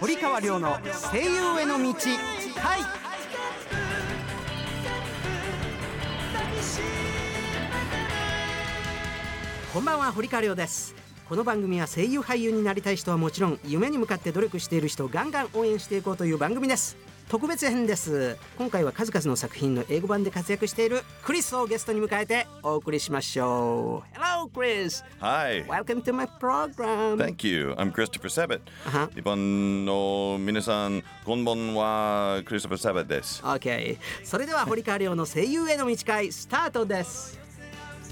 堀川亮の声優への道はい。こんばんは堀川亮です。この番組は声優俳優になりたい人はもちろん夢に向かって努力している人をガンガン応援していこうという番組です。特別編です今回は数々の作品の英語版で活躍しているクリスをゲストに迎えてお送りしましょう Hello Chris Hi. Welcome to my program Thank you. I'm Christopher Sabat. は日本の皆さん、こんばんは。クリストファー・サバットです。OK それでは堀川亮の声優への道会スタートです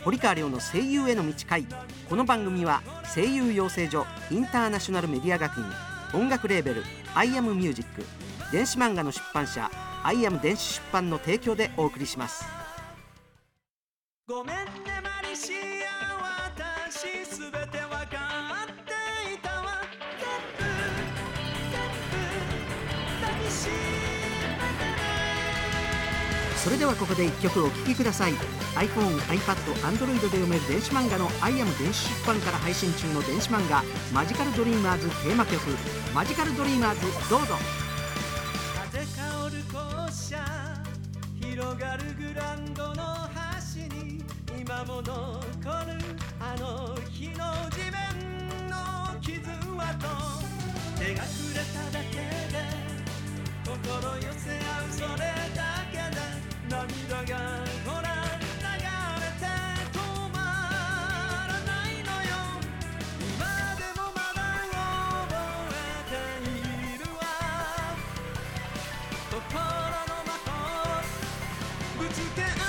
堀川亮の声優への道会この番組は声優養成所インターナショナルメディア学院音楽レーベル「アイアムミュージック電子漫画の出版社「アイアム電子出版」の提供でお送りします。ごめんねマリシア私すべてわかっていたわ。それではここで1曲お聴きください。iPhone、iPad、Android で読める電子漫画の I am 電子出版から配信中の電子漫画マジカルドリーマーズテーマ曲マジカルドリーマーズどうぞも残るあの日の地面の傷跡手が触れただけで心寄せ合うそれだけで涙がほら流れて止まらないのよ。今でもまだ覚えているわ。心の的ぶつけ合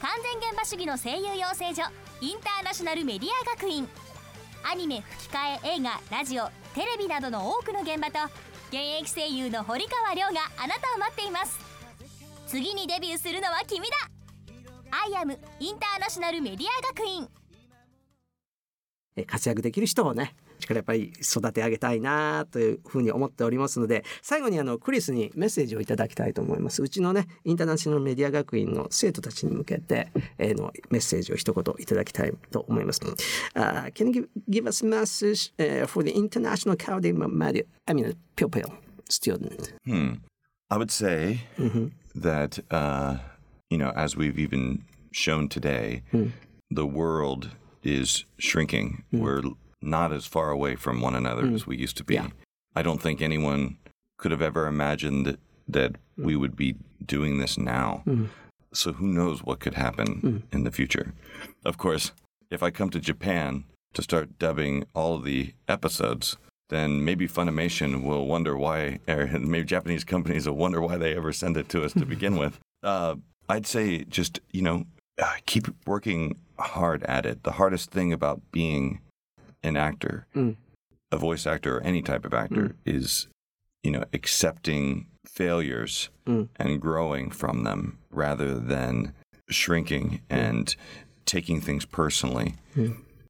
完全現場主義の声優養成所インターナショナルメディア学院。アニメ吹き替え映画ラジオテレビなどの多くの現場と現役声優の堀川亮があなたを待っています。次にデビューするのは君だ。アイアムインターナショナルメディア学院。え活躍できる人をね力やっぱり育て上げたいなというふうに思っておりますので最後にあのクリスにメッセージをいただきたいと思いますうちのねインターナショナルメディア学院の生徒たちに向けて、えーのメッセージを一言いただきたいと思います、uh, Can you give, us a message、uh, for the international academy media I mean pupil student Hmm. I would say that, uh, you know, as we've even shown today, the world is shrinking. We're not as far away from one another as we used to be. Yeah. I don't think anyone could have ever imagined that, that we would be doing this now. So who knows what could happen in the future? Of course, if I come to Japan to start dubbing all of the episodes, then maybe Funimation will wonder why, or maybe Japanese companies will wonder why they ever send it to us to begin with. Uh, I'd say just, you know, uh, keep working hard at it. The hardest thing about being an actor, a voice actor, or any type of actor is, you know, accepting failures and growing from them rather than shrinking and taking things personally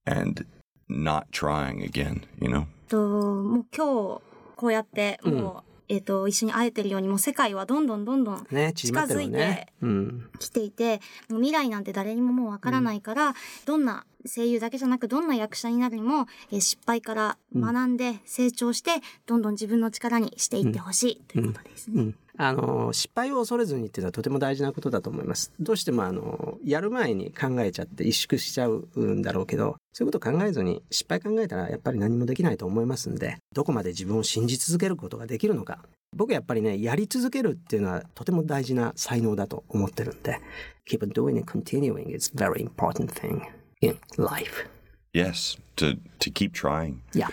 and not trying again, you know? ともう今日こうやってもう、えっ、と一緒に会えてるようにもう世界はどんどんどんどんね縮まってる近づいてねうん来ていて、もう未来なんて誰にももうわからないから、どんな 声優だけじゃなくどんな役者になるにも、えー失敗から学んで成長して、どんどん自分の力にしていってほしいということですね。うん、あの失敗を恐れずにっていうのはとても大事なことだと思います。どうしてもあのやる前に考えちゃって萎縮しちゃうんだろうけどそういうことを考えずに失敗考えたらやっぱり何もできないと思いますんでどこまで自分を信じ続けることができるのか。僕やっぱりねやり続けるっていうのはとても大事な才能だと思ってるんで Keep doing and continuing is very important thing in life. Yes, to, to keep trying. Yeah.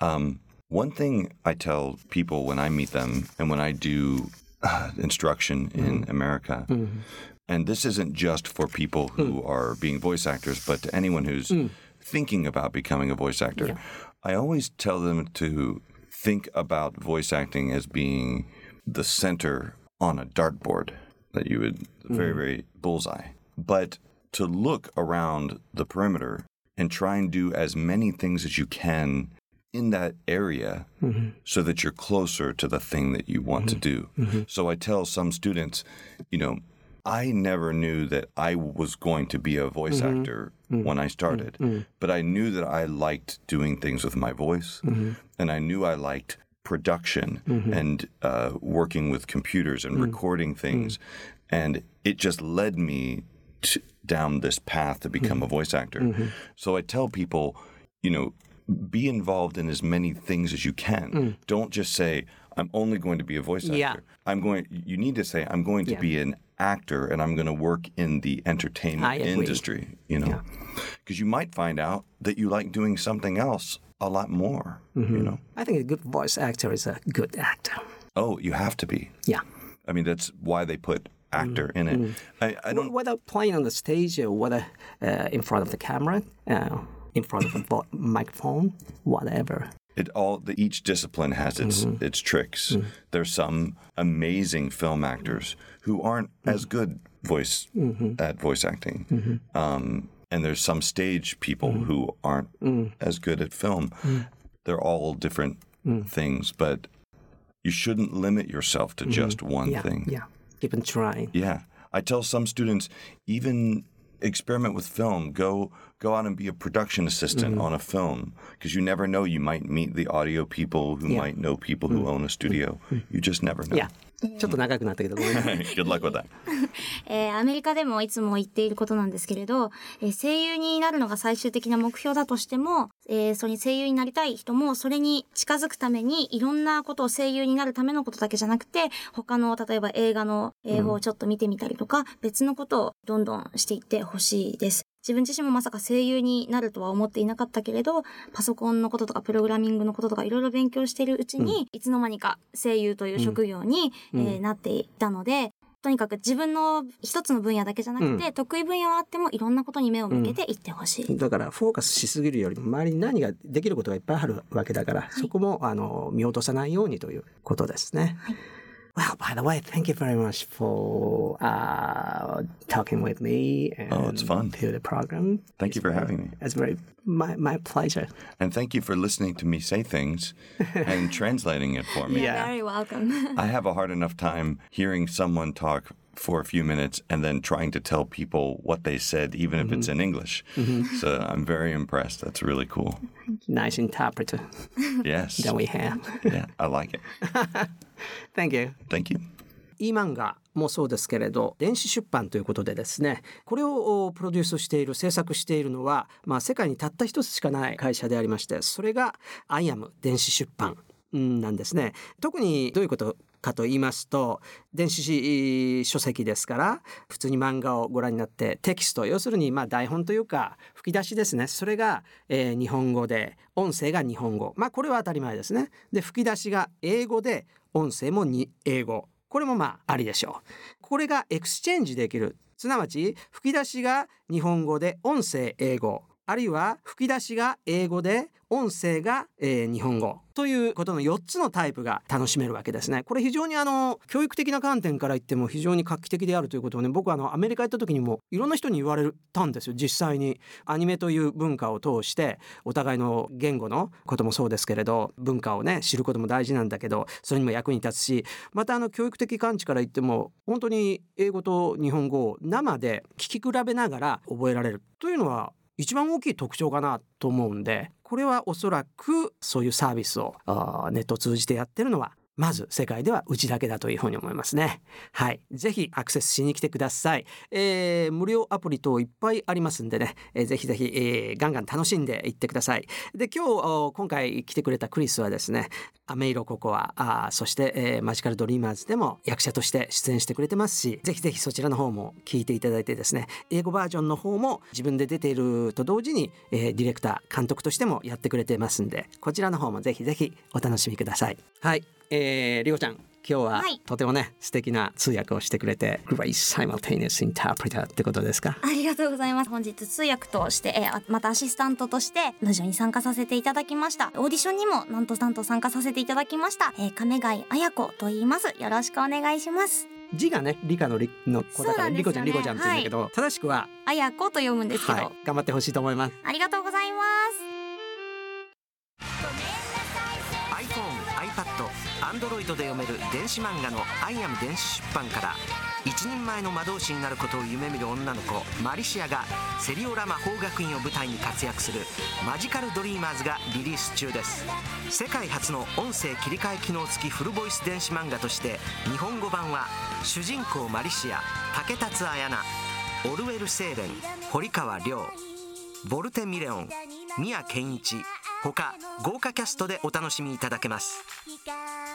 Um, one thing I tell people when I meet them and when I do uh, instruction in mm-hmm. America, mm-hmm. and this isn't just for people who mm. are being voice actors, but to anyone who's mm. thinking about becoming a voice actor, I always tell them to think about voice acting as being the center on a dartboard that you would very, mm. very bullseye. But to look around the perimeter and try and do as many things as you can in that area mm-hmm. so that you're closer to the thing that you want to mm-hmm. do. Mm-hmm. So I tell some students, you know, I never knew that I was going to be a voice actor mm. when I started, mm. Mm. but I knew that I liked doing things with my voice, and I knew I liked production and uh, working with computers and recording things, and it just led me to, down this path to become a hmm. voice actor. Mm-hmm. So I tell people, you know, be involved in as many things as you can. Hmm. Don't just say, I'm only going to be a voice actor. Yeah. I'm going you need to say I'm going to Yeah. be an actor and I'm going to work in the entertainment industry, you know. Because you might find out that you like doing something else a lot more, Mm-hmm. you know. I think a good voice actor is a good actor. Oh, you have to be. Yeah. I mean, that's why they put actor in it. I, I don't Whether playing on the stage or whether uh, in front of the camera, uh, in front of a microphone, whatever. it all the each discipline has its Mm-hmm. its tricks. There's some amazing film actors who aren't as good voice Mm-hmm. at voice acting, um, and there's some stage people Mm-hmm. who aren't Mm. as good at film. They're all different Mm. things, but you shouldn't limit yourself to just one. Yeah. thing. Yeah. Keep on trying. Yeah. I tell some students even experiment with film. Go go out and be a production assistant Mm-hmm. on a film because you never know you might meet the audio people who Yeah. Mm-hmm. might know people who own a studio. You just never know. いや、ちょっと長くなったけど、ごめんなさい Good luck with that. えーアメリカでもいつも言っていることなんですけれど、えー声優になるのが最終的な目標だとしても、えーそれに声優になりたい人もそれに近づくためにいろんなことを声優になるためのことだけじゃなくて、他の例えば映画の英語をちょっと見てみたりとか、別のことをどんどんしていってほしいです。自分自身もまさか声優になるとは思っていなかったけれど、パソコンのこととかプログラミングのこととかいろいろ勉強しているうちに、いつの間にか声優という職業に、えーなっていったので、とにかく自分の一つの分野だけじゃなくて、得意分野はあってもいろんなことに目を向けていってほしい。だからフォーカスしすぎるよりも周りに何ができることがいっぱいあるわけだから、そこもあの見落とさないようにということですね。Well, by the way, thank you very much for uh, talking with me and Oh, it's fun. to the program. Thank you for having me. It's very my my pleasure. And thank you for listening to me say things and translating it for me. Yeah. Very welcome. I have a hard enough time hearing someone talk for a few minutes and then trying to tell people what they said, even if it's in English. So I'm very impressed. That's really cool. Nice interpreter Yes. that we have. Yeah, I like it. Thank you. Thank you. e 漫画もそうですけれど電子出版ということでですねこれをおプロデュースしている制作しているのは、まあ、世界にたった一つしかない会社でありましてそれが「アイアム電子出版」うんなんですね。特にどういうことかと言いますと電子書籍ですから普通に漫画をご覧になってテキスト要するにま台本というか吹き出しですね。それが、えー日本語で音声が日本語。まあこれは当たり前ですね。で吹き出しが英語で音声もに英語。これもまあありでしょう。これがエクスチェンジできる。すなわち吹き出しが日本語で音声英語。あるいは吹き出しが英語で音声が、えー日本語ということの4つのタイプが楽しめるわけですね。これ非常にあの教育的な観点から言っても非常に画期的であるということをね僕はあのアメリカ行った時にもいろんな人に言われたんですよ実際に。アニメという文化を通してお互いの言語のこともそうですけれど文化をね知ることも大事なんだけどそれにも役に立つしまたあの教育的観地から言っても本当に英語と日本語を生で聞き比べながら覚えられるというのは一番大きい特徴かなと思うんでこれはおそらくそういうサービスをネットを通じてやってるのはまず世界ではうちだけだというふうに思いますね。はい。ぜひアクセスしに来てください。えー無料アプリ等いっぱいありますんでね、えーぜひぜひ、えーガンガン楽しんでいってください。で、今日お今回来てくれたクリスはですね、アメイロココア、あそして、えーマジカルドリーマーズでも役者として出演してくれてますし、ぜひぜひそちらの方も聞いていただいてですね、英語バージョンの方も自分で出ていると同時に、えーディレクター、監督としてもやってくれてますんで、こちらの方もぜひぜひお楽しみください。はい。えー、りおちゃん、今日ははいとてもね素敵な通訳をしてくれて Great Simultaneous Interpreter ってことですか？ありがとうございます。本日通訳として、えーあまたアシスタントとしてラジオに参加させていただきました。オーディションにもなんとなんと参加させていただきました。えー、亀貝彩子と言います。よろしくお願いします。字がね理科の理の子だから、ねリコちゃんリコちゃんって言うんだけど、正しくは彩子と読むんですけど、はい頑張ってほしいと思いますありがとうございます。iPad、Android で読める電子漫画の「アイアム電子出版」から一人前の魔導士になることを夢見る女の子マリシアがセリオラ魔法学院を舞台に活躍する「マジカル・ドリーマーズ」がリリース中です。世界初の音声切り替え機能付きフルボイス電子漫画として日本語版は主人公マリシア竹達彩菜オルウェル・セーレン堀川亮ボルテ・ミレオン宮健一他豪華キャストでお楽しみいただけます。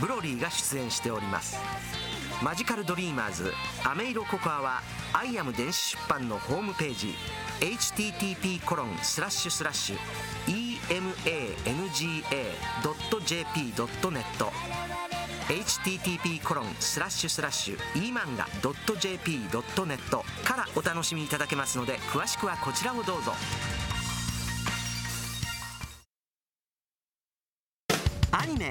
ブロリーが出演しております。マジカルドリーマーズアメイロココアはアイアム電子出版のホームページ http コロンスラッシュスラッシュ emanga.jp.net http コロンスラッシュスラッシュ emanga.jp.net からお楽しみいただけますので詳しくはこちらをどうぞ。アニメ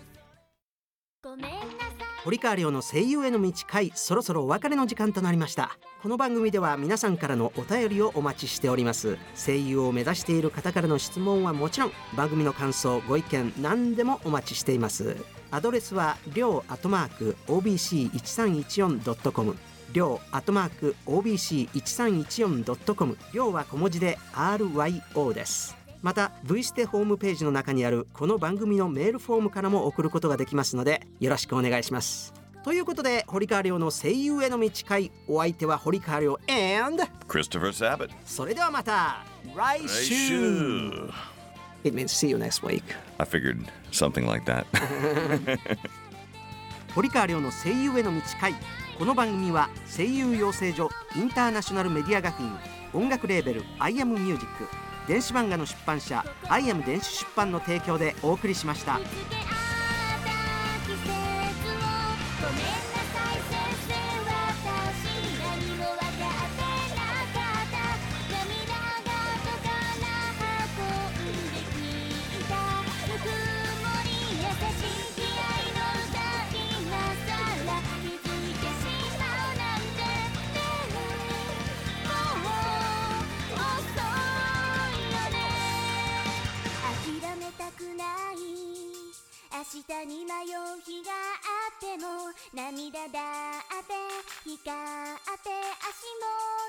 堀川亮の声優への道会そろそろお別れの時間となりました。この番組では皆さんからのお便りをお待ちしております。声優を目指している方からの質問はもちろん番組の感想ご意見何でもお待ちしています。アドレスはりょうアットマーク OBC1314.com りょうアットマーク OBC1314.com りょうは小文字で RYO です。また V ステホームページの中にあるこの番組のメールフォームからも送ることができますのでよろしくお願いしますということで堀川亮の声優への道会お相手は堀川亮 and Christopher Sabat. それではまた来週. It means see you next week I figured something like that. 堀川亮の声優への道会この番組は声優養成所インターナショナルメディア学院音楽レーベル「アイアムミュージック電子漫画の出版社「アイアム電子出版」の提供でお送りしました。見つけ合った涙だって光って足も